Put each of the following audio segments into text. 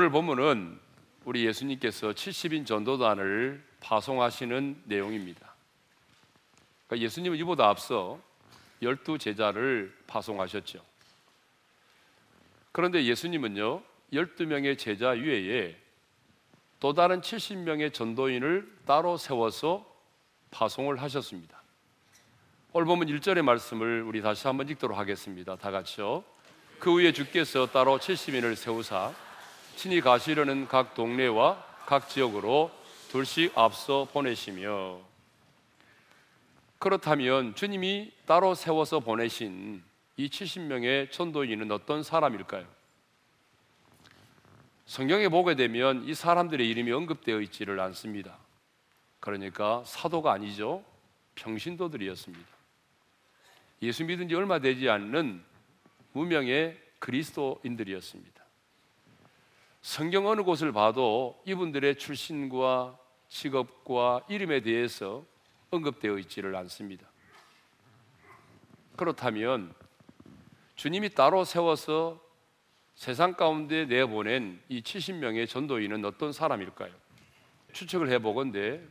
오늘 본문은 우리 예수님께서 70인 전도단을 파송하시는 내용입니다. 그러니까 예수님은 이보다 앞서 열두 제자를 파송하셨죠. 그런데 예수님은요, 12명의 제자 외에 또 다른 70명의 전도인을 따로 세워서 파송을 하셨습니다. 오늘 보면 1절의 말씀을 우리 다시 한번 읽도록 하겠습니다. 다 같이요. 그 후에 주께서 따로 70인을 세우사 친히 가시려는 각 동네와 각 지역으로 둘씩 앞서 보내시며 그렇다면 주님이 따로 세워서 보내신 이 70명의 전도인은 어떤 사람일까요? 성경에 보게 되면 이 사람들의 이름이 언급되어 있지를 않습니다. 그러니까 사도가 아니죠. 평신도들이었습니다. 예수 믿은 지 얼마 되지 않는 무명의 그리스도인들이었습니다. 성경 어느 곳을 봐도 이분들의 출신과 직업과 이름에 대해서 언급되어 있지를 않습니다. 그렇다면 주님이 따로 세워서 세상 가운데 내보낸 이 70명의 전도인은 어떤 사람일까요? 추측을 해보건데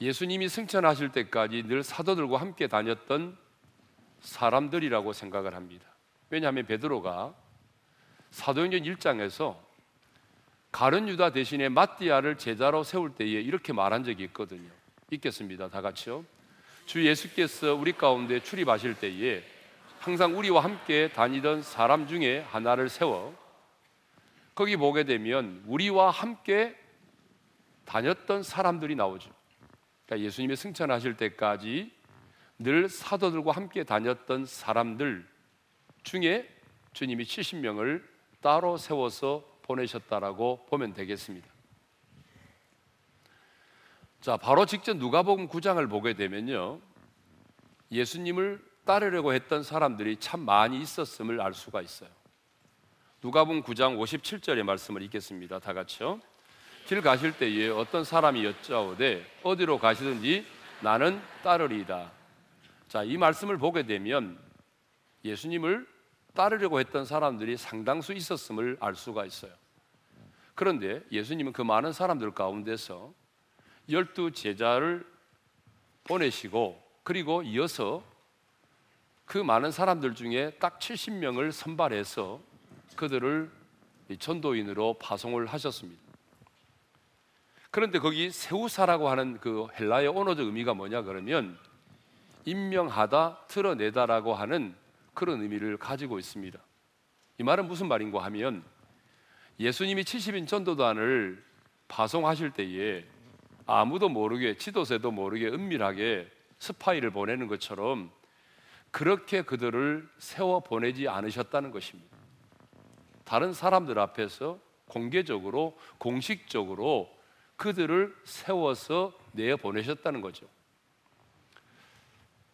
예수님이 승천하실 때까지 늘 사도들과 함께 다녔던 사람들이라고 생각을 합니다. 왜냐하면 베드로가 사도행전 1장에서 가른 유다 대신에 마띠아를 제자로 세울 때에 이렇게 말한 적이 있거든요. 읽겠습니다. 다 같이요. 주 예수께서 우리 가운데 출입하실 때에 항상 우리와 함께 다니던 사람 중에 하나를 세워 거기 보게 되면 우리와 함께 다녔던 사람들이 나오죠. 그러니까 예수님이 승천하실 때까지 늘 사도들과 함께 다녔던 사람들 중에 주님이 70명을 따로 세워서 보내셨다라고 보면 되겠습니다. 자, 바로 직전 누가복음 9장을 보게 되면요. 예수님을 따르려고 했던 사람들이 참 많이 있었음을 알 수가 있어요. 누가복음 9장 57절의 말씀을 읽겠습니다. 다 같이요. 길 가실 때에 어떤 사람이 여짜오되 어디로 가시든지 나는 따르리이다. 자, 이 말씀을 보게 되면 예수님을 따르려고 했던 사람들이 상당수 있었음을 알 수가 있어요. 그런데 예수님은 그 많은 사람들 가운데서 열두 제자를 보내시고 그리고 이어서 그 많은 사람들 중에 딱 70명을 선발해서 그들을 전도인으로 파송을 하셨습니다. 그런데 거기 세우사라고 하는 그 헬라의 언어적 의미가 뭐냐 그러면 임명하다, 틀어내다라고 하는 그런 의미를 가지고 있습니다. 이 말은 무슨 말인가 하면 예수님이 70인 전도단을 파송하실 때에 아무도 모르게 지도세도 모르게 은밀하게 스파이를 보내는 것처럼 그렇게 그들을 세워 보내지 않으셨다는 것입니다. 다른 사람들 앞에서 공개적으로 공식적으로 그들을 세워서 내 보내셨다는 거죠.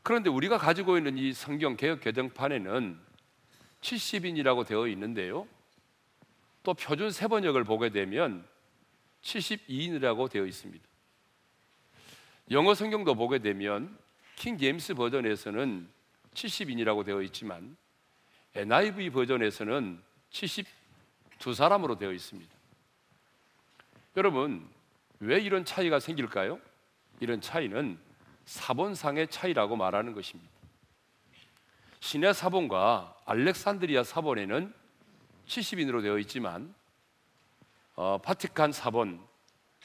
그런데 우리가 가지고 있는 이 성경 개혁 개정판에는 70인이라고 되어 있는데요. 또 표준 세번역을 보게 되면 72인이라고 되어 있습니다. 영어 성경도 보게 되면 킹 제임스 버전에서는 70인이라고 되어 있지만 NIV 버전에서는 72사람으로 되어 있습니다. 여러분, 왜 이런 차이가 생길까요? 이런 차이는 사본상의 차이라고 말하는 것입니다. 시내 사본과 알렉산드리아 사본에는 70인으로 되어 있지만 어, 바티칸 사본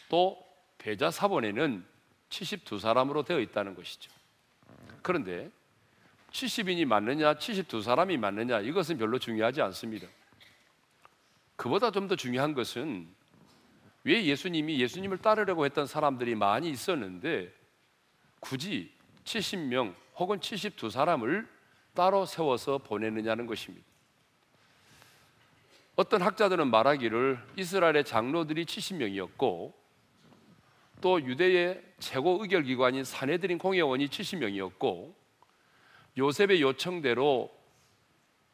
또 배자 사본에는 72사람으로 되어 있다는 것이죠. 그런데 70인이 맞느냐, 72사람이 맞느냐 이것은 별로 중요하지 않습니다. 그보다 좀 더 중요한 것은 왜 예수님이 예수님을 따르려고 했던 사람들이 많이 있었는데 굳이 70명 혹은 72사람을 따로 세워서 보내느냐는 것입니다. 어떤 학자들은 말하기를 이스라엘의 장로들이 70명이었고 또 유대의 최고 의결 기관인 사내들인 공회원이 70명이었고 요셉의 요청대로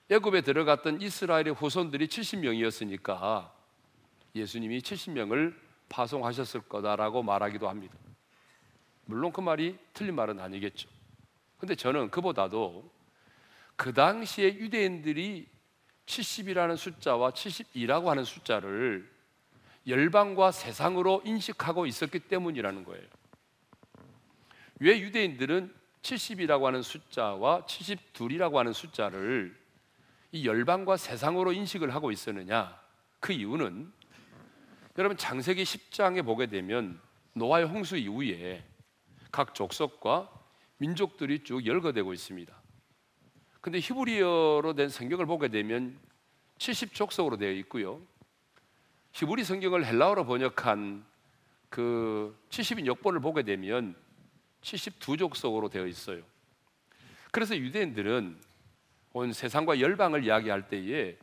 애굽에 들어갔던 이스라엘의 후손들이 70명이었으니까 예수님이 70명을 파송하셨을 거다라고 말하기도 합니다. 물론 그 말이 틀린 말은 아니겠죠. 근데 저는 그보다도 그 당시에 유대인들이 70이라는 숫자와 72라고 하는 숫자를 열방과 세상으로 인식하고 있었기 때문이라는 거예요. 왜 유대인들은 70이라고 하는 숫자와 72이라고 하는 숫자를 이 열방과 세상으로 인식을 하고 있었느냐? 그 이유는 여러분 장세기 10장에 보게 되면 노아의 홍수 이후에 각 족속과 민족들이 쭉 열거되고 있습니다. 근데 히브리어로 된 성경을 보게 되면 70족속으로 되어 있고요. 히브리 성경을 헬라어로 번역한 그 70인 역본을 보게 되면 72족속으로 되어 있어요. 그래서 유대인들은 온 세상과 열방을 이야기할 때에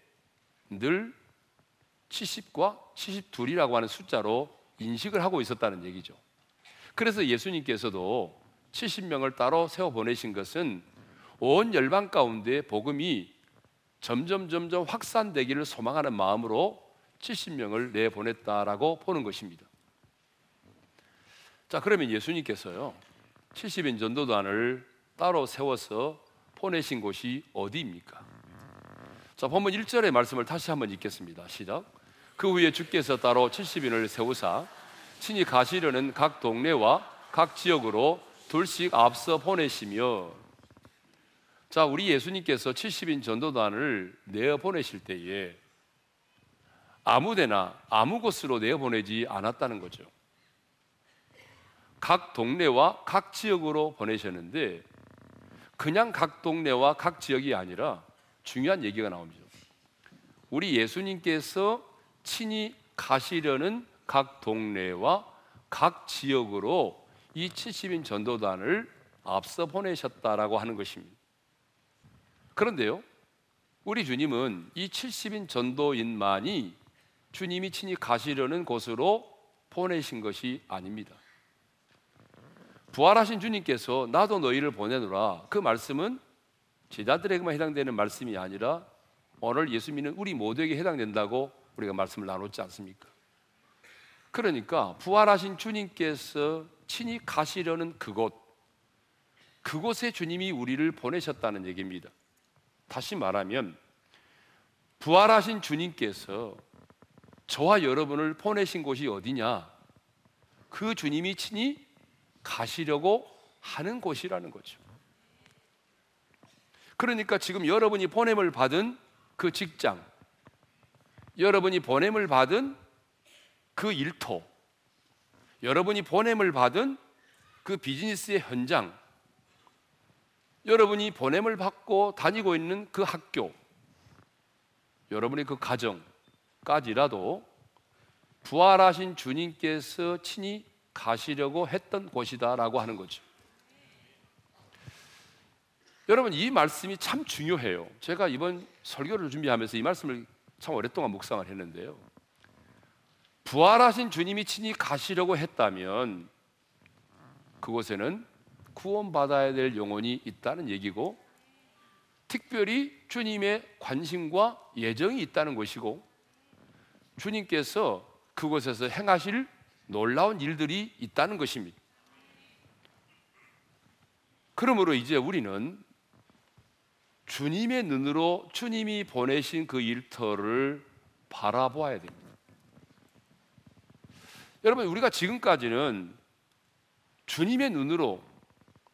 늘 70과 72이라고 하는 숫자로 인식을 하고 있었다는 얘기죠. 그래서 예수님께서도 70명을 따로 세워 보내신 것은 온 열방 가운데 복음이 점점 점점 확산되기를 소망하는 마음으로 70명을 내 보냈다라고 보는 것입니다. 자, 그러면 예수님께서요. 70인 전도단을 따로 세워서 보내신 곳이 어디입니까? 자, 본문 1절의 말씀을 다시 한번 읽겠습니다. 시작. 그 후에 주께서 따로 70인을 세우사 친히 가시려는 각 동네와 각 지역으로 둘씩 앞서 보내시며 자, 우리 예수님께서 70인 전도단을 내어 보내실 때에 아무 데나 아무 곳으로 내어 보내지 않았다는 거죠. 각 동네와 각 지역으로 보내셨는데 그냥 각 동네와 각 지역이 아니라 중요한 얘기가 나옵니다. 우리 예수님께서 친히 가시려는 각 동네와 각 지역으로 이 70인 전도단을 앞서 보내셨다라고 하는 것입니다. 그런데요, 우리 주님은 이 70인 전도인만이 주님이 친히 가시려는 곳으로 보내신 것이 아닙니다. 부활하신 주님께서 나도 너희를 보내노라 그 말씀은 제자들에게만 해당되는 말씀이 아니라 오늘 예수 믿는 우리 모두에게 해당된다고 우리가 말씀을 나눴지 않습니까? 그러니까 부활하신 주님께서 친히 가시려는 그곳 그곳에 주님이 우리를 보내셨다는 얘기입니다. 다시 말하면 부활하신 주님께서 저와 여러분을 보내신 곳이 어디냐? 그 주님이 친히 가시려고 하는 곳이라는 거죠. 그러니까 지금 여러분이 보냄을 받은 그 직장, 여러분이 보냄을 받은 그 일터, 여러분이 보냄을 받은 그 비즈니스의 현장, 여러분이 보냄을 받고 다니고 있는 그 학교, 여러분의 그 가정까지라도 부활하신 주님께서 친히 가시려고 했던 곳이다라고 하는 거죠. 여러분 이 말씀이 참 중요해요. 제가 이번 설교를 준비하면서 이 말씀을 참 오랫동안 묵상을 했는데요. 부활하신 주님이 친히 가시려고 했다면 그곳에는 구원받아야 될 영혼이 있다는 얘기고 특별히 주님의 관심과 예정이 있다는 것이고 주님께서 그곳에서 행하실 놀라운 일들이 있다는 것입니다. 그러므로 이제 우리는 주님의 눈으로 주님이 보내신 그 일터를 바라보아야 됩니다. 여러분, 우리가 지금까지는 주님의 눈으로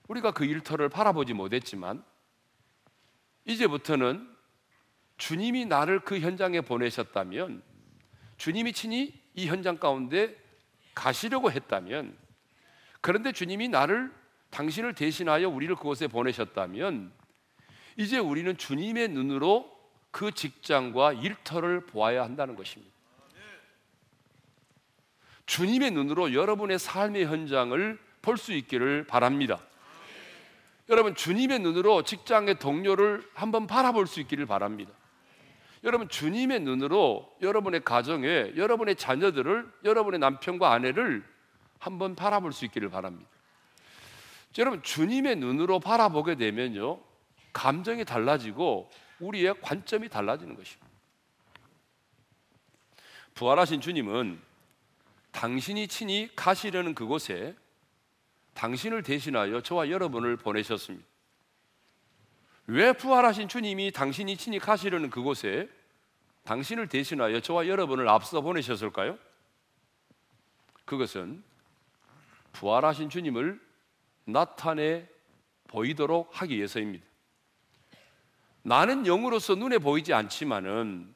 우리가 그 일터를 바라보지 못했지만, 이제부터는 주님이 나를 그 현장에 보내셨다면, 주님이 친히 이 현장 가운데 가시려고 했다면 그런데 주님이 나를 당신을 대신하여 우리를 그곳에 보내셨다면 이제 우리는 주님의 눈으로 그 직장과 일터를 보아야 한다는 것입니다. 주님의 눈으로 여러분의 삶의 현장을 볼 수 있기를 바랍니다. 여러분 주님의 눈으로 직장의 동료를 한번 바라볼 수 있기를 바랍니다. 여러분 주님의 눈으로 여러분의 가정에 여러분의 자녀들을 여러분의 남편과 아내를 한번 바라볼 수 있기를 바랍니다. 여러분 주님의 눈으로 바라보게 되면요 감정이 달라지고 우리의 관점이 달라지는 것입니다. 부활하신 주님은 당신이 친히 가시려는 그곳에 당신을 대신하여 저와 여러분을 보내셨습니다. 왜 부활하신 주님이 당신이 친히 가시려는 그곳에 당신을 대신하여 저와 여러분을 앞서 보내셨을까요? 그것은 부활하신 주님을 나타내 보이도록 하기 위해서입니다. 나는 영으로서 눈에 보이지 않지만은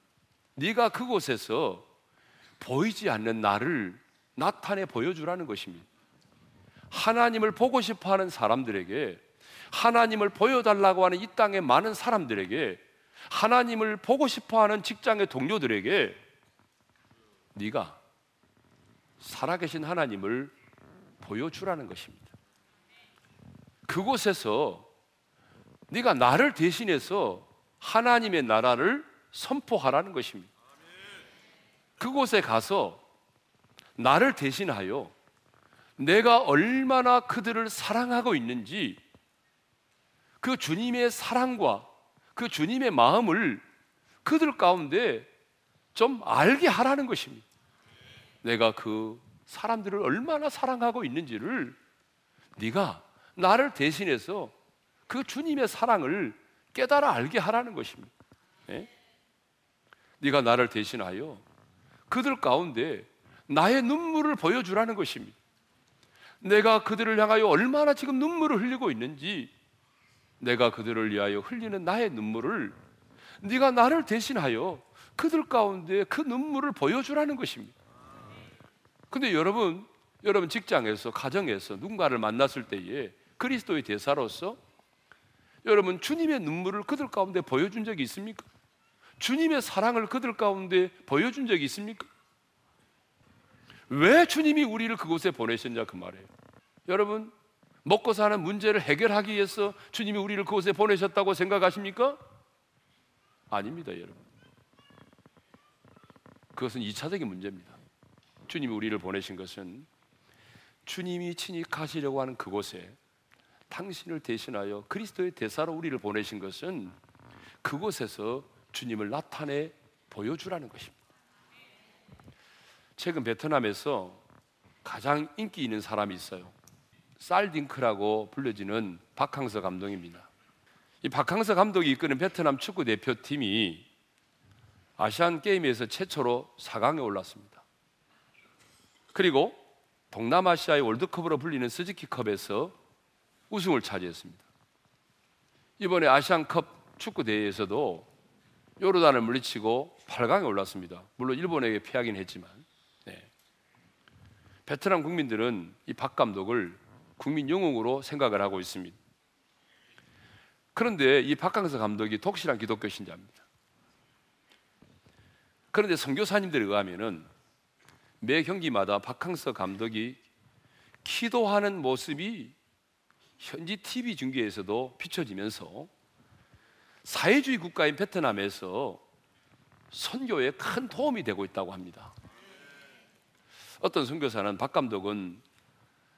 네가 그곳에서 보이지 않는 나를 나타내 보여주라는 것입니다. 하나님을 보고 싶어 하는 사람들에게 하나님을 보여달라고 하는 이 땅의 많은 사람들에게 하나님을 보고 싶어 하는 직장의 동료들에게 네가 살아계신 하나님을 보여주라는 것입니다. 그곳에서 네가 나를 대신해서 하나님의 나라를 선포하라는 것입니다. 그곳에 가서 나를 대신하여 내가 얼마나 그들을 사랑하고 있는지 그 주님의 사랑과 그 주님의 마음을 그들 가운데 좀 알게 하라는 것입니다. 내가 그 사람들을 얼마나 사랑하고 있는지를 네가 나를 대신해서 그 주님의 사랑을 깨달아 알게 하라는 것입니다. 네? 네가 나를 대신하여 그들 가운데 나의 눈물을 보여주라는 것입니다. 내가 그들을 향하여 얼마나 지금 눈물을 흘리고 있는지 내가 그들을 위하여 흘리는 나의 눈물을 네가 나를 대신하여 그들 가운데 그 눈물을 보여주라는 것입니다. 근데 여러분, 여러분 직장에서 가정에서 누군가를 만났을 때에 그리스도의 대사로서 여러분 주님의 눈물을 그들 가운데 보여준 적이 있습니까? 주님의 사랑을 그들 가운데 보여준 적이 있습니까? 왜 주님이 우리를 그곳에 보내셨냐 그 말이에요. 여러분 먹고 사는 문제를 해결하기 위해서 주님이 우리를 그곳에 보내셨다고 생각하십니까? 아닙니다, 여러분. 그것은 2차적인 문제입니다. 주님이 우리를 보내신 것은 주님이 친히 가시려고 하는 그곳에 당신을 대신하여 그리스도의 대사로 우리를 보내신 것은 그곳에서 주님을 나타내 보여주라는 것입니다. 최근 베트남에서 가장 인기 있는 사람이 있어요. 쌀딩크라고 불려지는 박항서 감독입니다. 이 박항서 감독이 이끄는 베트남 축구 대표팀이 아시안 게임에서 최초로 4강에 올랐습니다. 그리고 동남아시아의 월드컵으로 불리는 스즈키컵에서 우승을 차지했습니다. 이번에 아시안컵 축구 대회에서도 요르단을 물리치고 8강에 올랐습니다. 물론 일본에게 패하긴 했지만 네. 베트남 국민들은 이 박 감독을 국민 영웅으로 생각을 하고 있습니다. 그런데 이 박강서 감독이 독실한 기독교 신자입니다. 그런데 선교사님들에 의하면은 매 경기마다 박항서 감독이 기도하는 모습이 현지 TV 중계에서도 비춰지면서 사회주의 국가인 베트남에서 선교에 큰 도움이 되고 있다고 합니다. 어떤 선교사는 박 감독은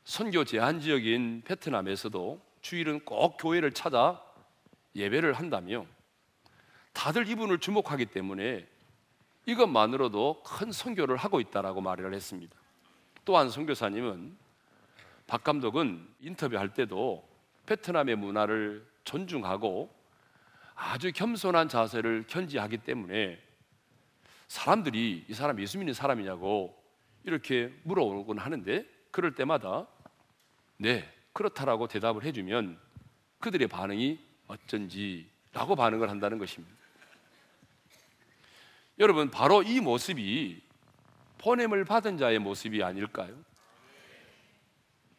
선교 제한 지역인 베트남에서도 주일은 꼭 교회를 찾아 예배를 한다며 다들 이분을 주목하기 때문에 이것만으로도 큰 선교를 하고 있다라고 말을 했습니다. 또한 선교사님은 박 감독은 인터뷰할 때도 베트남의 문화를 존중하고 아주 겸손한 자세를 견지하기 때문에 사람들이 이 사람 예수 믿는 사람이냐고 이렇게 물어오곤 하는데 그럴 때마다 네, 그렇다라고 대답을 해주면 그들의 반응이 어쩐지라고 반응을 한다는 것입니다. 여러분, 바로 이 모습이 보냄을 받은 자의 모습이 아닐까요?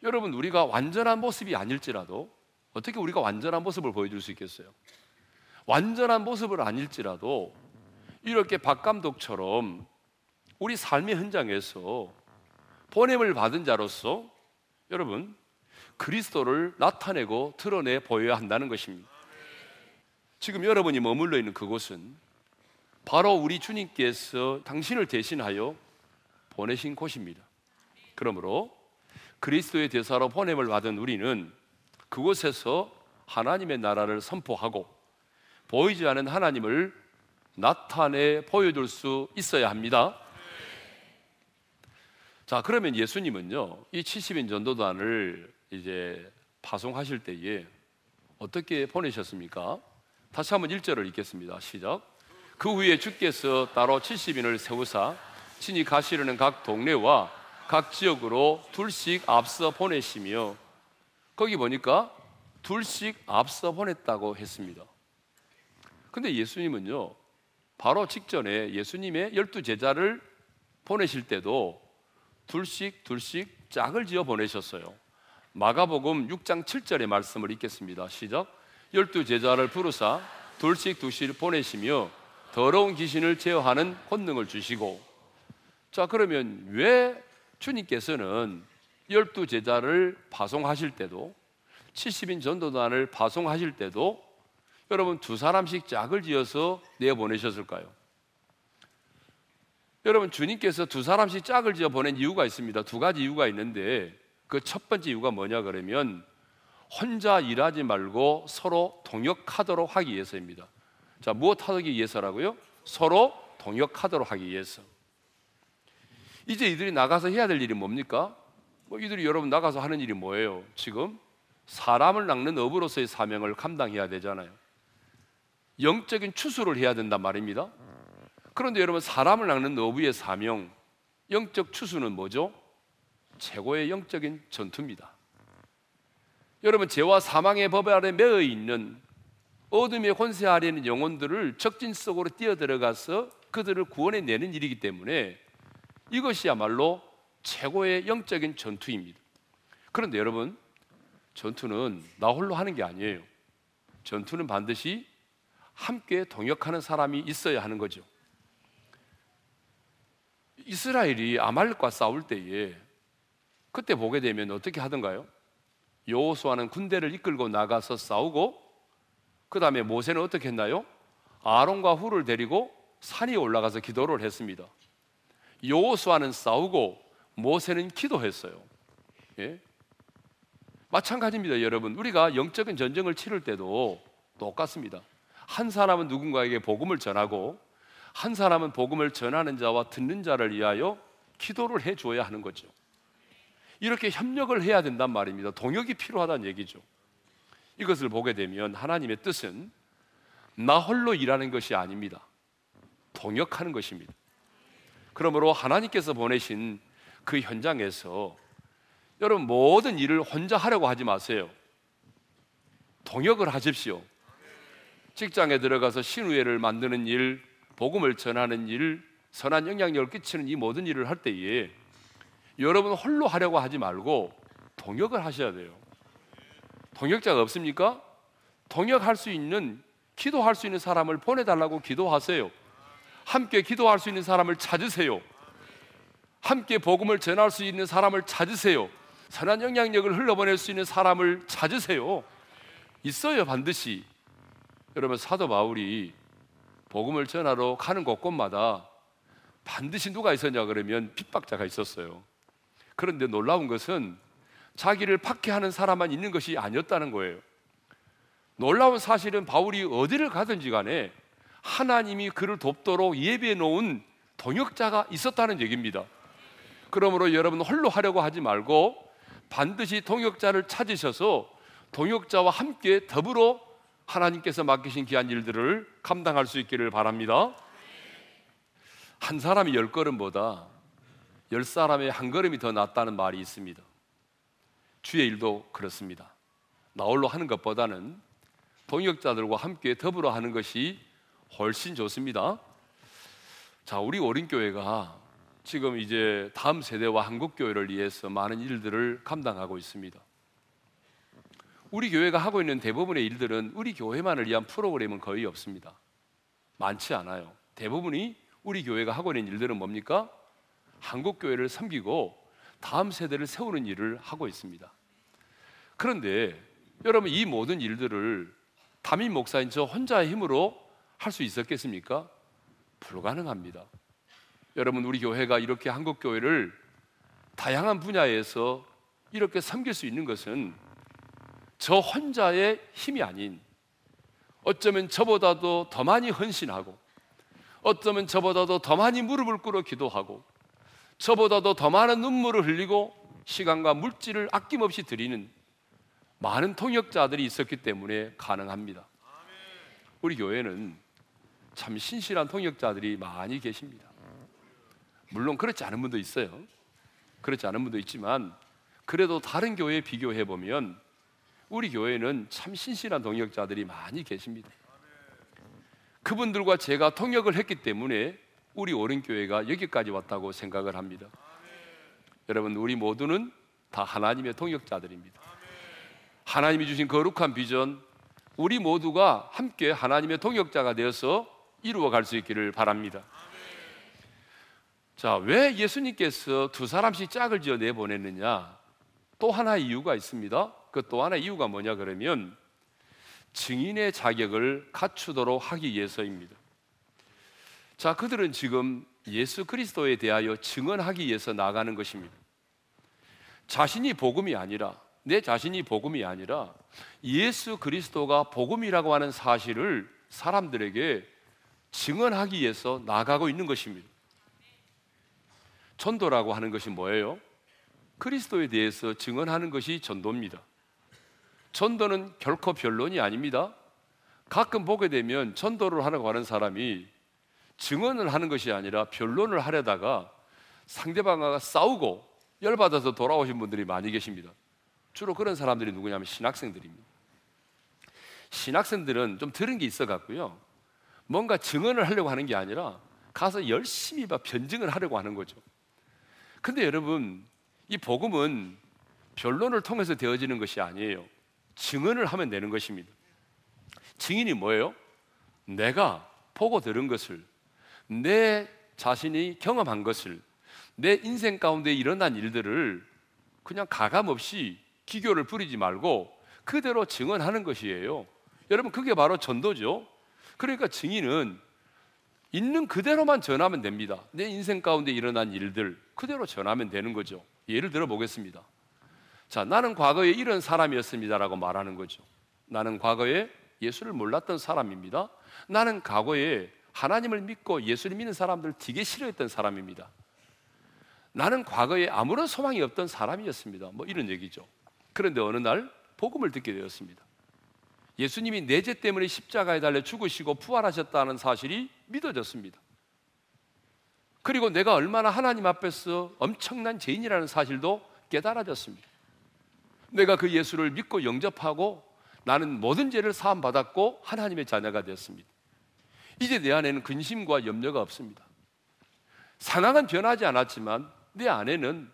여러분, 우리가 완전한 모습이 아닐지라도 어떻게 우리가 완전한 모습을 보여줄 수 있겠어요? 완전한 모습을 아닐지라도 이렇게 박 감독처럼 우리 삶의 현장에서 보냄을 받은 자로서 여러분 그리스도를 나타내고 드러내 보여야 한다는 것입니다. 지금 여러분이 머물러 있는 그곳은 바로 우리 주님께서 당신을 대신하여 보내신 곳입니다. 그러므로 그리스도의 대사로 보냄을 받은 우리는 그곳에서 하나님의 나라를 선포하고 보이지 않은 하나님을 나타내 보여줄 수 있어야 합니다. 자, 그러면 예수님은요, 이 70인 전도단을 이제 파송하실 때에 어떻게 보내셨습니까? 다시 한번 1절을 읽겠습니다. 시작. 그 후에 주께서 따로 70인을 세우사 친히 가시려는 각 동네와 각 지역으로 둘씩 앞서 보내시며 거기 보니까 둘씩 앞서 보냈다고 했습니다. 근데 예수님은요, 바로 직전에 예수님의 열두 제자를 보내실 때도 둘씩 둘씩 짝을 지어 보내셨어요. 마가복음 6장 7절의 말씀을 읽겠습니다. 시작. 열두 제자를 부르사 둘씩 둘씩 보내시며 더러운 귀신을 제어하는 권능을 주시고 자 그러면 왜 주님께서는 열두 제자를 파송하실 때도 70인 전도단을 파송하실 때도 여러분 두 사람씩 짝을 지어서 내어 보내셨을까요? 여러분 주님께서 두 사람씩 짝을 지어 보낸 이유가 있습니다. 두 가지 이유가 있는데 그 첫 번째 이유가 뭐냐 그러면 혼자 일하지 말고 서로 동역하도록 하기 위해서입니다. 자, 무엇 하기 위해서라고요? 서로 동역하도록 하기 위해서. 이제 이들이 나가서 해야 될 일이 뭡니까? 뭐 이들이 여러분 나가서 하는 일이 뭐예요? 지금 사람을 낚는 어부로서의 사명을 감당해야 되잖아요. 영적인 추수를 해야 된단 말입니다. 그런데 여러분 사람을 낚는 어부의 사명, 영적 추수는 뭐죠? 최고의 영적인 전투입니다. 여러분 죄와 사망의 법 아래 매어 있는 어둠의 권세 아래 있는 영혼들을 적진 속으로 뛰어들어가서 그들을 구원해 내는 일이기 때문에 이것이야말로 최고의 영적인 전투입니다. 그런데 여러분 전투는 나 홀로 하는 게 아니에요. 전투는 반드시 함께 동역하는 사람이 있어야 하는 거죠. 이스라엘이 아말렉과 싸울 때에 그때 보게 되면 어떻게 하던가요? 여호수아는 군대를 이끌고 나가서 싸우고 그 다음에 모세는 어떻게 했나요? 아론과 후를 데리고 산에 올라가서 기도를 했습니다. 여호수아는 싸우고 모세는 기도했어요. 예? 마찬가지입니다, 여러분. 우리가 영적인 전쟁을 치를 때도 똑같습니다. 한 사람은 누군가에게 복음을 전하고 한 사람은 복음을 전하는 자와 듣는 자를 위하여 기도를 해 줘야 하는 거죠. 이렇게 협력을 해야 된단 말입니다. 동역이 필요하다는 얘기죠. 이것을 보게 되면 하나님의 뜻은 나 홀로 일하는 것이 아닙니다. 동역하는 것입니다. 그러므로 하나님께서 보내신 그 현장에서 여러분 모든 일을 혼자 하려고 하지 마세요. 동역을 하십시오. 직장에 들어가서 신우회를 만드는 일, 복음을 전하는 일, 선한 영향력을 끼치는 이 모든 일을 할 때에 여러분 홀로 하려고 하지 말고 동역을 하셔야 돼요. 동역자가 없습니까? 동역할 수 있는 기도할 수 있는 사람을 보내달라고 기도하세요. 함께 기도할 수 있는 사람을 찾으세요. 함께 복음을 전할 수 있는 사람을 찾으세요. 선한 영향력을 흘러보낼 수 있는 사람을 찾으세요. 있어요, 반드시. 여러분, 사도 바울이 복음을 전하러 가는 곳곳마다 반드시 누가 있었냐 그러면 핍박자가 있었어요. 그런데 놀라운 것은 자기를 박해하는 사람만 있는 것이 아니었다는 거예요. 놀라운 사실은 바울이 어디를 가든지 간에 하나님이 그를 돕도록 예비해 놓은 동역자가 있었다는 얘기입니다. 그러므로 여러분 홀로 하려고 하지 말고 반드시 동역자를 찾으셔서 동역자와 함께 더불어 하나님께서 맡기신 귀한 일들을 감당할 수 있기를 바랍니다. 한 사람이 열 걸음보다 열 사람의 한 걸음이 더 낫다는 말이 있습니다. 주의 일도 그렇습니다. 나홀로 하는 것보다는 동역자들과 함께 더불어 하는 것이 훨씬 좋습니다. 자, 우리 어린교회가 지금 이제 다음 세대와 한국교회를 위해서 많은 일들을 감당하고 있습니다. 우리 교회가 하고 있는 대부분의 일들은 우리 교회만을 위한 프로그램은 거의 없습니다. 많지 않아요. 대부분이 우리 교회가 하고 있는 일들은 뭡니까? 한국 교회를 섬기고 다음 세대를 세우는 일을 하고 있습니다. 그런데 여러분 이 모든 일들을 담임 목사인 저 혼자의 힘으로 할 수 있었겠습니까? 불가능합니다. 여러분 우리 교회가 이렇게 한국 교회를 다양한 분야에서 이렇게 섬길 수 있는 것은 저 혼자의 힘이 아닌 어쩌면 저보다도 더 많이 헌신하고 어쩌면 저보다도 더 많이 무릎을 꿇어 기도하고 저보다도 더 많은 눈물을 흘리고 시간과 물질을 아낌없이 드리는 많은 통역자들이 있었기 때문에 가능합니다. 우리 교회는 참 신실한 통역자들이 많이 계십니다. 물론 그렇지 않은 분도 있어요. 그렇지 않은 분도 있지만 그래도 다른 교회에 비교해 보면 우리 교회는 참 신실한 동역자들이 많이 계십니다. 그분들과 제가 통역을 했기 때문에 우리 오른 교회가 여기까지 왔다고 생각을 합니다. 여러분 우리 모두는 다 하나님의 통역자들입니다. 하나님이 주신 거룩한 비전 우리 모두가 함께 하나님의 통역자가 되어서 이루어 갈 수 있기를 바랍니다. 자, 왜 예수님께서 두 사람씩 짝을 지어 내보냈느냐? 또 하나의 이유가 있습니다. 그 또 하나의 이유가 뭐냐 그러면 증인의 자격을 갖추도록 하기 위해서입니다. 자, 그들은 지금 예수 그리스도에 대하여 증언하기 위해서 나가는 것입니다. 자신이 복음이 아니라 내 자신이 복음이 아니라 예수 그리스도가 복음이라고 하는 사실을 사람들에게 증언하기 위해서 나가고 있는 것입니다. 전도라고 하는 것이 뭐예요? 그리스도에 대해서 증언하는 것이 전도입니다. 전도는 결코 변론이 아닙니다. 가끔 보게 되면 전도를 하려고 하는 사람이 증언을 하는 것이 아니라 변론을 하려다가 상대방과 싸우고 열받아서 돌아오신 분들이 많이 계십니다. 주로 그런 사람들이 누구냐면 신학생들입니다. 신학생들은 좀 들은 게 있어 갖고요. 뭔가 증언을 하려고 하는 게 아니라 가서 열심히 변증을 하려고 하는 거죠. 근데 여러분, 이 복음은 변론을 통해서 되어지는 것이 아니에요. 증언을 하면 되는 것입니다. 증인이 뭐예요? 내가 보고 들은 것을, 내 자신이 경험한 것을, 내 인생 가운데 일어난 일들을 그냥 가감 없이 기교를 부리지 말고 그대로 증언하는 것이에요. 여러분, 그게 바로 전도죠. 그러니까 증인은 있는 그대로만 전하면 됩니다. 내 인생 가운데 일어난 일들 그대로 전하면 되는 거죠. 예를 들어 보겠습니다. 자, 나는 과거에 이런 사람이었습니다라고 말하는 거죠. 나는 과거에 예수를 몰랐던 사람입니다. 나는 과거에 하나님을 믿고 예수를 믿는 사람들 되게 싫어했던 사람입니다. 나는 과거에 아무런 소망이 없던 사람이었습니다. 뭐 이런 얘기죠. 그런데 어느 날 복음을 듣게 되었습니다. 예수님이 내 죄 때문에 십자가에 달려 죽으시고 부활하셨다는 사실이 믿어졌습니다. 그리고 내가 얼마나 하나님 앞에서 엄청난 죄인이라는 사실도 깨달아졌습니다. 내가 그 예수를 믿고 영접하고 나는 모든 죄를 사함 받았고 하나님의 자녀가 되었습니다. 이제 내 안에는 근심과 염려가 없습니다. 상황은 변하지 않았지만 내 안에는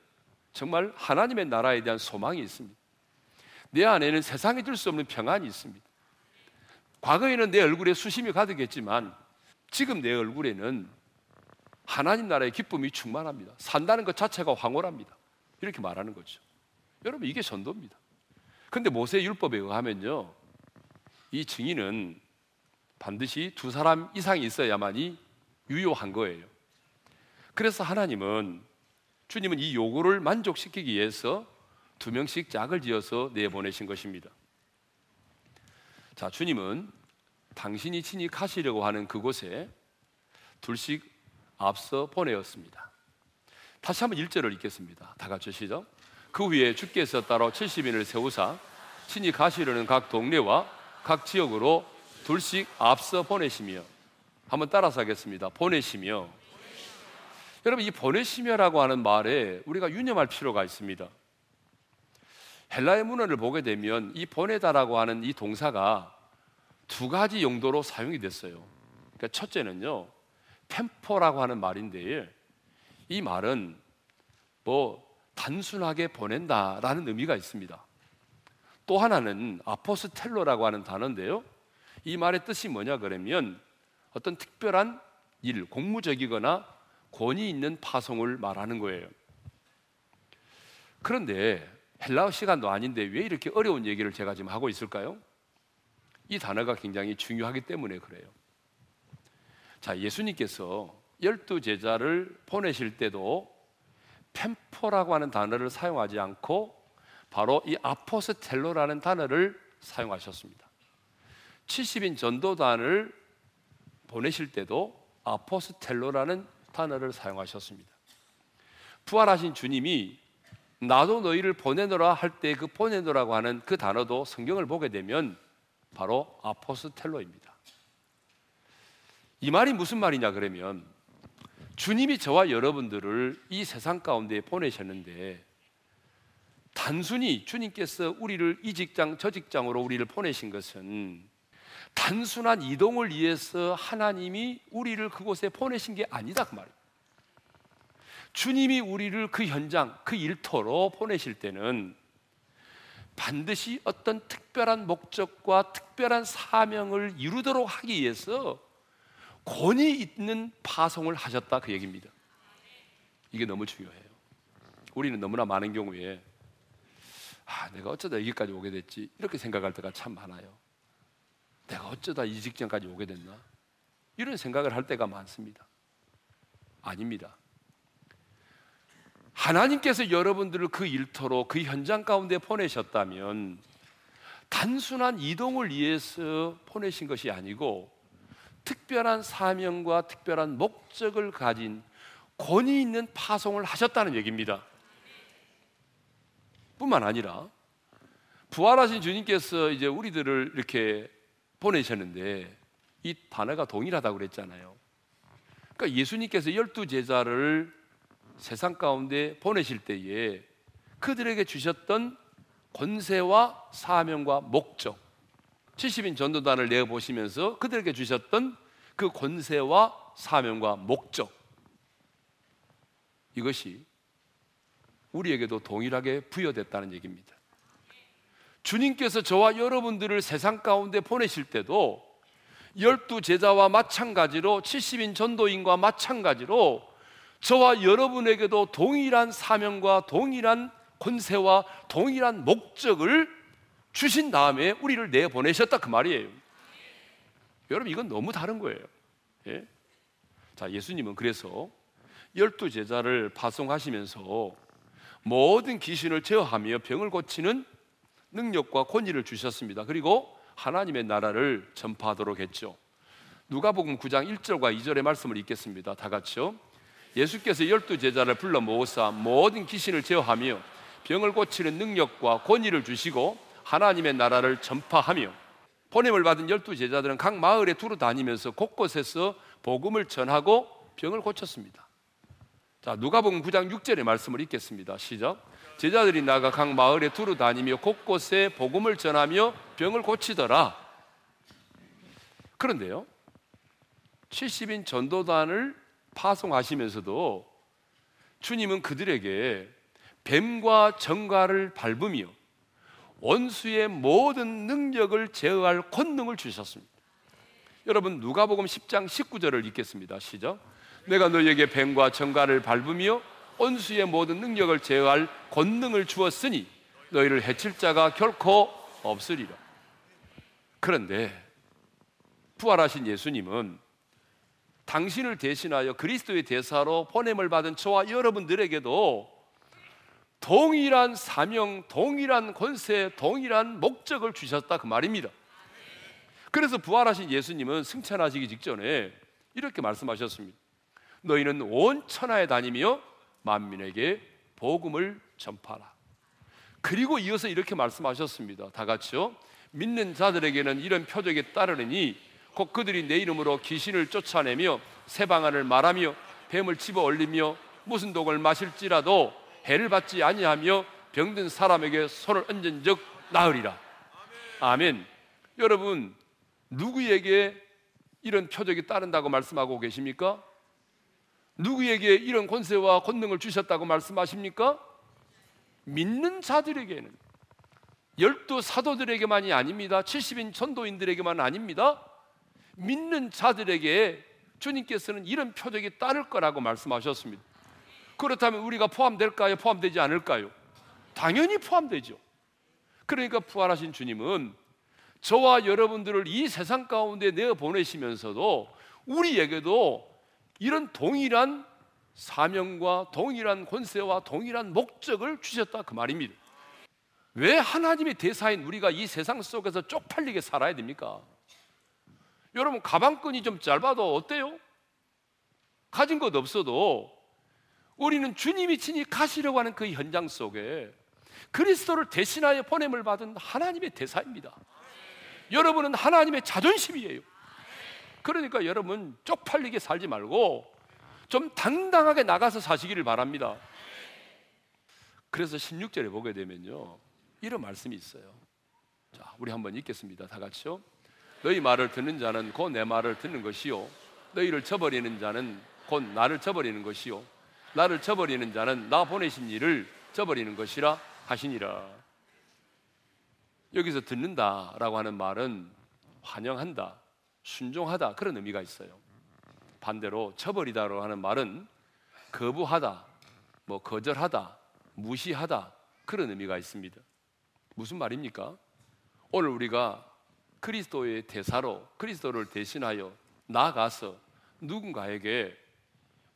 정말 하나님의 나라에 대한 소망이 있습니다. 내 안에는 세상에 줄 수 없는 평안이 있습니다. 과거에는 내 얼굴에 수심이 가득했지만 지금 내 얼굴에는 하나님 나라의 기쁨이 충만합니다. 산다는 것 자체가 황홀합니다. 이렇게 말하는 거죠. 여러분 이게 전도입니다. 근데 모세 율법에 의하면요. 이 증인은 반드시 두 사람 이상이 있어야만이 유효한 거예요. 그래서 하나님은 주님은 이 요구를 만족시키기 위해서 두 명씩 짝을 지어서 내보내신 것입니다. 자, 주님은 당신이 친히 가시려고 하는 그곳에 둘씩 앞서 보내었습니다. 다시 한번 1절을 읽겠습니다. 다 같이 시죠. 그 후에 주께서 따로 70인을 세우사 친히 가시려는 각 동네와 각 지역으로 둘씩 앞서 보내시며 한번 따라서 하겠습니다. 보내시며 여러분 이 보내시며라고 하는 말에 우리가 유념할 필요가 있습니다. 헬라의 문헌을 보게 되면 이 보내다라고 하는 이 동사가 두 가지 용도로 사용이 됐어요. 그러니까 첫째는요, 템포라고 하는 말인데 이 말은 뭐 단순하게 보낸다라는 의미가 있습니다. 또 하나는 아포스텔로라고 하는 단어인데요. 이 말의 뜻이 뭐냐 그러면 어떤 특별한 일, 공무적이거나 권위 있는 파송을 말하는 거예요. 그런데 헬라어 시간도 아닌데 왜 이렇게 어려운 얘기를 제가 지금 하고 있을까요? 이 단어가 굉장히 중요하기 때문에 그래요. 자, 예수님께서 열두 제자를 보내실 때도 펜포라고 하는 단어를 사용하지 않고 바로 이 아포스텔로라는 단어를 사용하셨습니다. 70인 전도단을 보내실 때도 아포스텔로라는 단어를 사용하셨습니다. 부활하신 주님이 나도 너희를 보내노라 할 때 그 보내노라고 하는 그 단어도 성경을 보게 되면 바로 아포스텔로입니다. 이 말이 무슨 말이냐 그러면 주님이 저와 여러분들을 이 세상 가운데 보내셨는데 단순히 주님께서 우리를 이 직장 저 직장으로 우리를 보내신 것은 단순한 이동을 위해서 하나님이 우리를 그곳에 보내신 게 아니다 그 말이에요. 주님이 우리를 그 현장, 그 일터로 보내실 때는 반드시 어떤 특별한 목적과 특별한 사명을 이루도록 하기 위해서 권위 있는 파송을 하셨다 그 얘기입니다. 이게 너무 중요해요. 우리는 너무나 많은 경우에 아, 내가 어쩌다 여기까지 오게 됐지 이렇게 생각할 때가 참 많아요. 내가 어쩌다 이 직전까지 오게 됐나? 이런 생각을 할 때가 많습니다. 아닙니다. 하나님께서 여러분들을 그 일터로 그 현장 가운데 보내셨다면 단순한 이동을 위해서 보내신 것이 아니고 특별한 사명과 특별한 목적을 가진 권위 있는 파송을 하셨다는 얘기입니다. 뿐만 아니라 부활하신 주님께서 이제 우리들을 이렇게 보내셨는데 이 단어가 동일하다고 그랬잖아요. 그러니까 예수님께서 열두 제자를 세상 가운데 보내실 때에 그들에게 주셨던 권세와 사명과 목적 70인 전도단을 내어 보시면서 그들에게 주셨던 그 권세와 사명과 목적 이것이 우리에게도 동일하게 부여됐다는 얘기입니다. 주님께서 저와 여러분들을 세상 가운데 보내실 때도 열두 제자와 마찬가지로 70인 전도인과 마찬가지로 저와 여러분에게도 동일한 사명과 동일한 권세와 동일한 목적을 주신 다음에 우리를 내보내셨다 그 말이에요. 여러분 이건 너무 다른 거예요. 예? 자 예수님은 그래서 열두 제자를 파송하시면서 모든 귀신을 제어하며 병을 고치는 능력과 권위를 주셨습니다. 그리고 하나님의 나라를 전파하도록 했죠. 누가복음 9장 1절과 2절의 말씀을 읽겠습니다. 다 같이요. 예수께서 열두 제자를 불러 모으사 모든 귀신을 제어하며 병을 고치는 능력과 권위를 주시고 하나님의 나라를 전파하며 보냄을 받은 열두 제자들은 각 마을에 두루 다니면서 곳곳에서 복음을 전하고 병을 고쳤습니다. 자, 누가복음 9장 6절의 말씀을 읽겠습니다. 시작. 제자들이 나가 각 마을에 두루 다니며 곳곳에 복음을 전하며 병을 고치더라. 그런데요. 70인 전도단을 파송하시면서도 주님은 그들에게 뱀과 정갈을 밟으며 원수의 모든 능력을 제어할 권능을 주셨습니다. 여러분 누가복음 10장 19절을 읽겠습니다. 시작. 내가 너에게 뱀과 정갈을 밟으며 원수의 모든 능력을 제어할 권능을 주었으니 너희를 해칠 자가 결코 없으리라. 그런데 부활하신 예수님은 당신을 대신하여 그리스도의 대사로 보냄을 받은 저와 여러분들에게도 동일한 사명, 동일한 권세, 동일한 목적을 주셨다 그 말입니다. 그래서 부활하신 예수님은 승천하시기 직전에 이렇게 말씀하셨습니다. 너희는 온 천하에 다니며 만민에게 복음을 전파라. 그리고 이어서 이렇게 말씀하셨습니다. 다 같이요. 믿는 자들에게는 이런 표적이 따르니 곧 그들이 내 이름으로 귀신을 쫓아내며 새 방안을 말하며 뱀을 집어 올리며 무슨 독을 마실지라도 해를 받지 아니하며 병든 사람에게 손을 얹은 적 나으리라. 아멘. 여러분 누구에게 이런 표적이 따른다고 말씀하고 계십니까? 누구에게 이런 권세와 권능을 주셨다고 말씀하십니까? 믿는 자들에게는 열두 사도들에게만이 아닙니다. 70인 전도인들에게만 아닙니다. 믿는 자들에게 주님께서는 이런 표적이 따를 거라고 말씀하셨습니다. 그렇다면 우리가 포함될까요? 포함되지 않을까요? 당연히 포함되죠. 그러니까 부활하신 주님은 저와 여러분들을 이 세상 가운데 내어 보내시면서도 우리에게도 이런 동일한 사명과 동일한 권세와 동일한 목적을 주셨다 그 말입니다. 왜 하나님의 대사인 우리가 이 세상 속에서 쪽팔리게 살아야 됩니까? 여러분 가방끈이 좀 짧아도 어때요? 가진 것 없어도 우리는 주님이 친히 가시려고 하는 그 현장 속에 그리스도를 대신하여 보냄을 받은 하나님의 대사입니다. 여러분은 하나님의 자존심이에요. 그러니까 여러분 쪽팔리게 살지 말고 좀 당당하게 나가서 사시기를 바랍니다. 그래서 16절에 보게 되면요. 이런 말씀이 있어요. 자, 우리 한번 읽겠습니다. 다 같이요. 너희 말을 듣는 자는 곧 내 말을 듣는 것이요. 너희를 저버리는 자는 곧 나를 저버리는 것이요. 나를 저버리는 자는 나 보내신 이를 저버리는 것이라 하시니라. 여기서 듣는다라고 하는 말은 환영한다, 순종하다 그런 의미가 있어요. 반대로 저버리다라고 하는 말은 거부하다, 뭐 거절하다, 무시하다 그런 의미가 있습니다. 무슨 말입니까? 오늘 우리가 그리스도의 대사로 그리스도를 대신하여 나아가서 누군가에게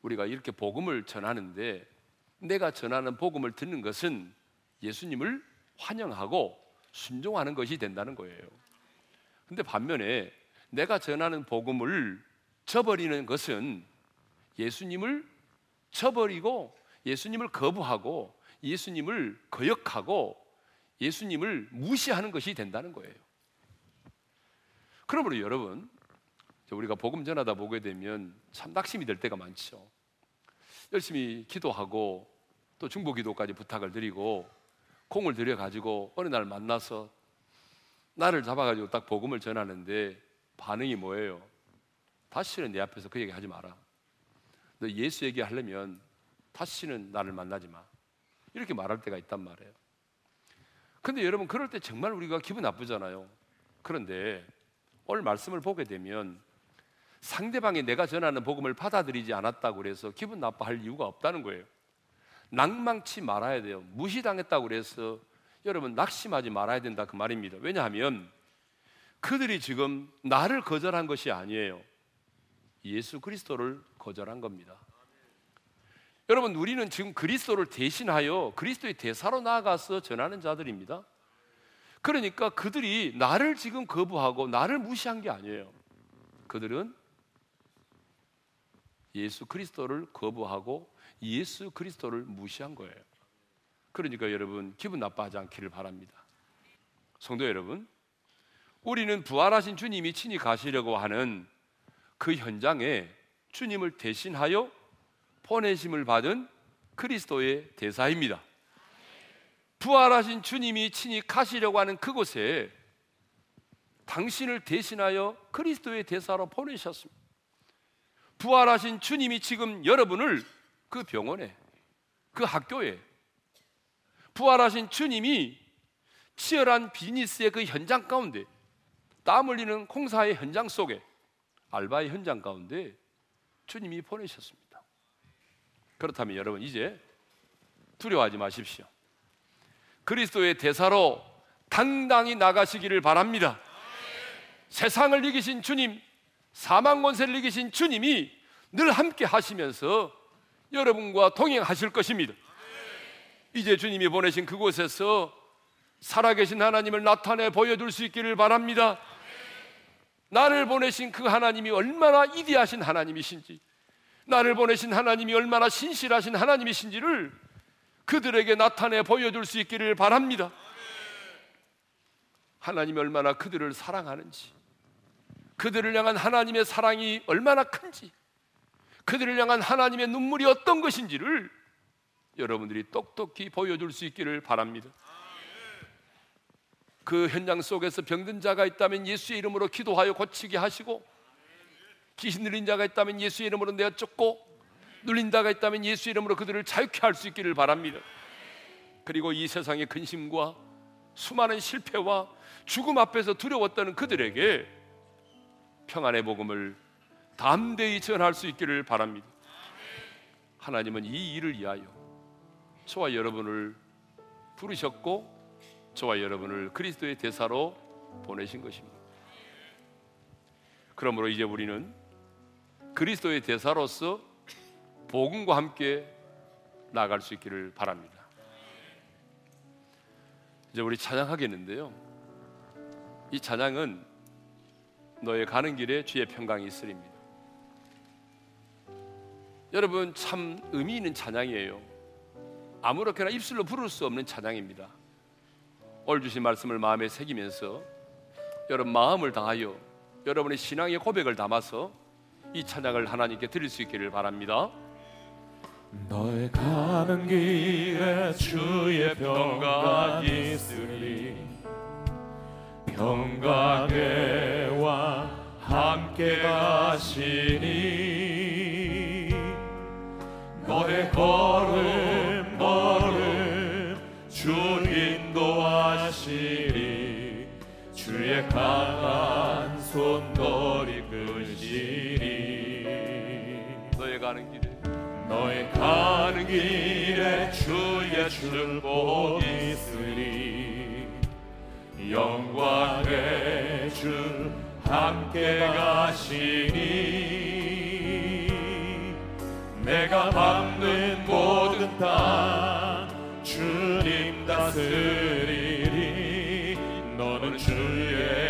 우리가 이렇게 복음을 전하는데 내가 전하는 복음을 듣는 것은 예수님을 환영하고 순종하는 것이 된다는 거예요. 근데 반면에 내가 전하는 복음을 저버리는 것은 예수님을 저버리고 예수님을 거부하고 예수님을 거역하고 예수님을 무시하는 것이 된다는 거예요. 그러므로 여러분, 우리가 복음 전하다 보게 되면 참 낙심이 될 때가 많죠. 열심히 기도하고 또 중보 기도까지 부탁을 드리고 공을 들여 가지고 어느 날 만나서 나를 잡아 가지고 딱 복음을 전하는데 반응이 뭐예요? 다시는 내 앞에서 그 얘기 하지 마라. 너 예수 얘기 하려면 다시는 나를 만나지 마. 이렇게 말할 때가 있단 말이에요. 근데 여러분 그럴 때 정말 우리가 기분 나쁘잖아요. 그런데 오늘 말씀을 보게 되면 상대방이 내가 전하는 복음을 받아들이지 않았다고 그래서 기분 나빠할 이유가 없다는 거예요. 낭망치 말아야 돼요. 무시당했다고 그래서 여러분 낙심하지 말아야 된다 그 말입니다. 왜냐하면 그들이 지금 나를 거절한 것이 아니에요. 예수 그리스도를 거절한 겁니다. 여러분 우리는 지금 그리스도를 대신하여 그리스도의 대사로 나아가서 전하는 자들입니다. 그러니까 그들이 나를 지금 거부하고 나를 무시한 게 아니에요. 그들은 예수 그리스도를 거부하고 예수 그리스도를 무시한 거예요. 그러니까 여러분 기분 나빠하지 않기를 바랍니다. 성도 여러분, 우리는 부활하신 주님이 친히 가시려고 하는 그 현장에 주님을 대신하여 보내심을 받은 그리스도의 대사입니다. 부활하신 주님이 친히 가시려고 하는 그곳에 당신을 대신하여 그리스도의 대사로 보내셨습니다. 부활하신 주님이 지금 여러분을 그 병원에, 그 학교에, 부활하신 주님이 치열한 비즈니스의 그 현장 가운데, 땀 흘리는 공사의 현장 속에, 알바의 현장 가운데 주님이 보내셨습니다. 그렇다면 여러분, 이제 두려워하지 마십시오. 그리스도의 대사로 당당히 나가시기를 바랍니다. 세상을 이기신 주님, 사망 권세를 이기신 주님이 늘 함께 하시면서 여러분과 동행하실 것입니다. 이제 주님이 보내신 그곳에서 살아계신 하나님을 나타내 보여줄 수 있기를 바랍니다. 나를 보내신 그 하나님이 얼마나 이디하신 하나님이신지, 나를 보내신 하나님이 얼마나 신실하신 하나님이신지를 그들에게 나타내 보여줄 수 있기를 바랍니다. 하나님이 얼마나 그들을 사랑하는지, 그들을 향한 하나님의 사랑이 얼마나 큰지, 그들을 향한 하나님의 눈물이 어떤 것인지를 여러분들이 똑똑히 보여줄 수 있기를 바랍니다. 그 현장 속에서 병든 자가 있다면 예수의 이름으로 기도하여 고치게 하시고 귀신 들린 자가 있다면 예수의 이름으로 내어 쫓고 눌린 자가 있다면 예수의 이름으로 그들을 자유케 할 수 있기를 바랍니다. 그리고 이 세상의 근심과 수많은 실패와 죽음 앞에서 두려웠던 그들에게 평안의 복음을 담대히 전할 수 있기를 바랍니다. 하나님은 이 일을 위하여 저와 여러분을 부르셨고 저와 여러분을 그리스도의 대사로 보내신 것입니다. 그러므로 이제 우리는 그리스도의 대사로서 복음과 함께 나갈 수 있기를 바랍니다. 이제 우리 찬양하겠는데요. 이 찬양은 너의 가는 길에 주의 평강이 있으리입니다. 여러분 참 의미 있는 찬양이에요. 아무렇게나 입술로 부를 수 없는 찬양입니다. 오늘 주신 말씀을 마음에 새기면서 여러분 마음을 다하여 여러분의 신앙의 고백을 담아서 이 찬양을 하나님께 드릴 수 있기를 바랍니다. 너의 가는 길에 주의 평강 있으리 평강의 왕 함께 가시니 너의 걸음 걸음 주 인도하시리. 주의 강한 손놀이 끄시리. 너의 가는 길에. 너의 가는 길에 주의 축복 있으리 영광의 주 함께 가시니 내가 밟는 모든 땅 주님 다스리리. 너는 주의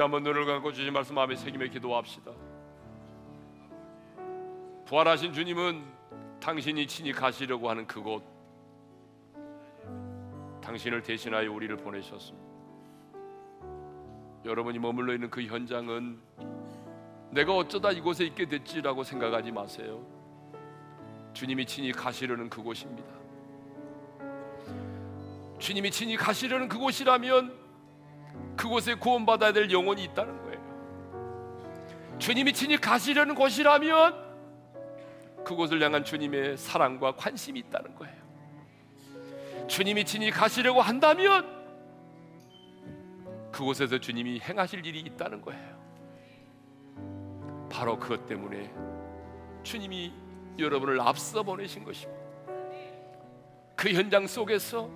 우리 한번 눈을 감고 주신 말씀 마음에 새기며 기도합시다. 부활하신 주님은 당신이 친히 가시려고 하는 그곳 당신을 대신하여 우리를 보내셨습니다. 여러분이 머물러 있는 그 현장은 내가 어쩌다 이곳에 있게 됐지라고 생각하지 마세요. 주님이 친히 가시려는 그곳입니다. 주님이 친히 가시려는 그곳이라면 그곳에 구원받아야 될 영혼이 있다는 거예요. 주님이 친히 가시려는 곳이라면 그곳을 향한 주님의 사랑과 관심이 있다는 거예요. 주님이 친히 가시려고 한다면 그곳에서 주님이 행하실 일이 있다는 거예요. 바로 그것 때문에 주님이 여러분을 앞서 보내신 것입니다. 그 현장 속에서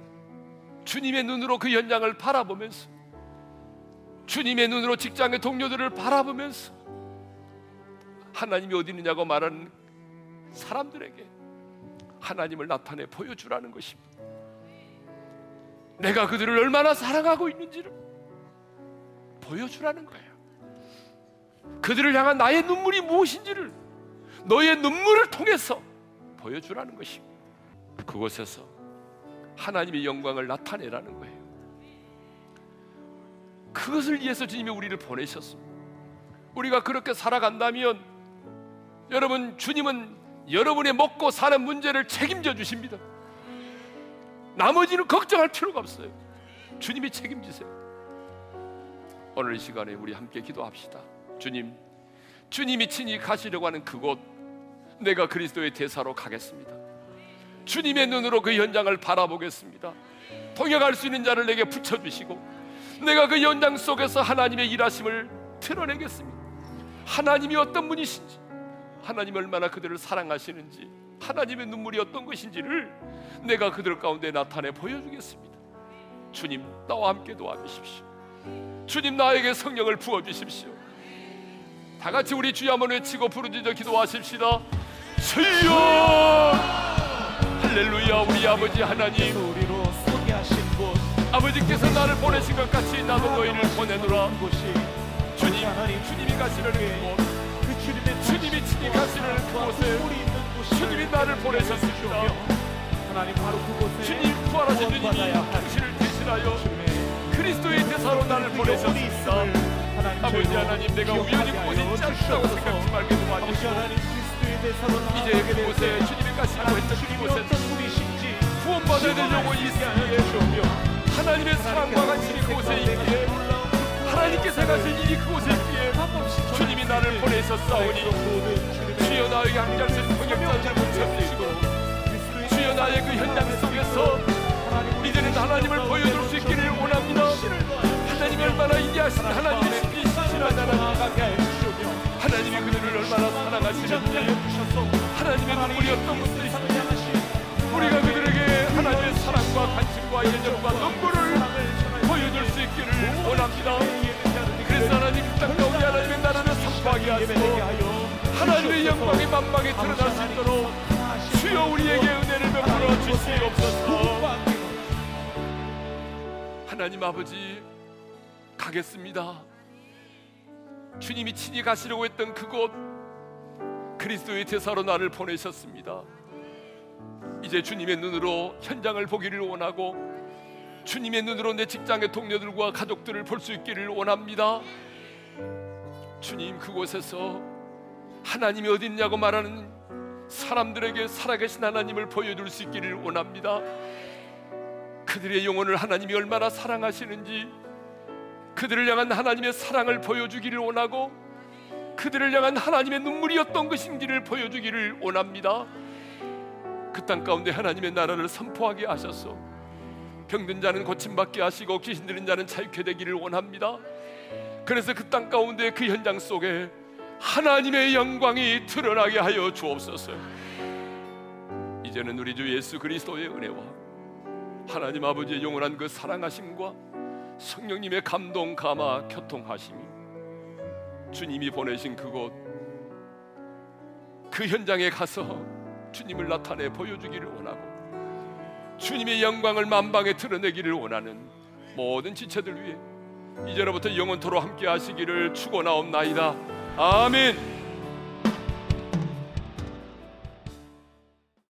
주님의 눈으로 그 현장을 바라보면서 주님의 눈으로 직장의 동료들을 바라보면서 하나님이 어디 있느냐고 말하는 사람들에게 하나님을 나타내 보여주라는 것입니다. 내가 그들을 얼마나 사랑하고 있는지를 보여주라는 거예요. 그들을 향한 나의 눈물이 무엇인지를 너의 눈물을 통해서 보여주라는 것입니다. 그곳에서 하나님의 영광을 나타내라는 거예요. 그것을 위해서 주님이 우리를 보내셨습니다. 우리가 그렇게 살아간다면 여러분 주님은 여러분의 먹고 사는 문제를 책임져 주십니다. 나머지는 걱정할 필요가 없어요. 주님이 책임지세요. 오늘 이 시간에 우리 함께 기도합시다. 주님, 주님이 친히 가시려고 하는 그곳, 내가 그리스도의 대사로 가겠습니다. 주님의 눈으로 그 현장을 바라보겠습니다. 통역할 수 있는 자를 내게 붙여주시고, 내가 그 현장 속에서 하나님의 일하심을 드러내겠습니다. 하나님이 어떤 분이신지, 하나님 얼마나 그들을 사랑하시는지, 하나님의 눈물이 어떤 것인지를 내가 그들 가운데 나타내 보여주겠습니다. 주님, 나와 함께 도와주십시오. 주님, 나에게 성령을 부어 주십시오. 다 같이 우리 주여 한번 외치고 부르짖어 기도하십시다. 주여! 할렐루야, 우리 아버지 하나님. 아버지께서 나를 보내신 것 같이 나도 너희를 보내노라. 주님, 주님이 가시려는 그곳, 그 주님의 주님이 친히 그곳에 우리 있는 곳이 주님이 나를 보내셨습니다. 하나님 바로 그곳에 주님 부활하신 주님이 당신을 대신하여 그리스도의 대사로 나를 그 보내셨습니다. 아버지 하나님, 내가 우연히 그곳에 않다고 주시옵소서. 생각지 말게 도와주시고 이제 그곳에 때 주님이 하나님 했던 그곳에 구원받아야 될 영혼이 있으기에 주옵며 하나님의 사랑과 관심이 그곳에 있기에 하나님께서 가신 일이 그곳에 있기에 주님이 나를 보내셨사오니 주여 나에게 한 장씩 성경자를 붙여주시고 주여 나의 그 현장 속에서 이제는 하나님을 보여줄 수 있기를 원합니다. 하나님이 얼마나 인자하신 하나님의 신비신 하나님 하나님이 그들을 얼마나 사랑하시는지 하나님의 눈물이 어떤 것들이신지 우리가 그들에게 하나님의 사랑과 관심과 예정과 눈물을 보여줄 수 있기를 원합니다. 그래서 하나님 그땅 가운데 하나님의 나라를 선포하게 하시고 하나님의 영광이 만방에 드러날 수 있도록 주여 우리에게 은혜를 베풀어 주시옵소서. 하나님 아버지 가겠습니다. 주님이 친히 가시려고 했던 그곳 그리스도의 대사로 나를 보내셨습니다 이제 주님의 눈으로 현장을 보기를 원하고 주님의 눈으로 내 직장의 동료들과 가족들을 볼 수 있기를 원합니다. 주님 그곳에서 하나님이 어디 있냐고 말하는 사람들에게 살아계신 하나님을 보여줄 수 있기를 원합니다. 그들의 영혼을 하나님이 얼마나 사랑하시는지 그들을 향한 하나님의 사랑을 보여주기를 원하고 그들을 향한 하나님의 눈물이 어떤 것인지를 보여주기를 원합니다. 그 땅 가운데 하나님의 나라를 선포하게 하셔서 병든 자는 고침받게 하시고 귀신 들린 자는 자유케 되기를 원합니다. 그래서 그 땅 가운데 그 현장 속에 하나님의 영광이 드러나게 하여 주옵소서. 이제는 우리 주 예수 그리스도의 은혜와 하나님 아버지의 영원한 그 사랑하심과 성령님의 감동 감화 교통하심이 주님이 보내신 그곳 그 현장에 가서 주님을 나타내 보여주기를 원하고 주님의 영광을 만방에 드러내기를 원하는 모든 지체들 위해 이제로부터 영원토로 함께 하시기를 축원하옵나이다. 아멘.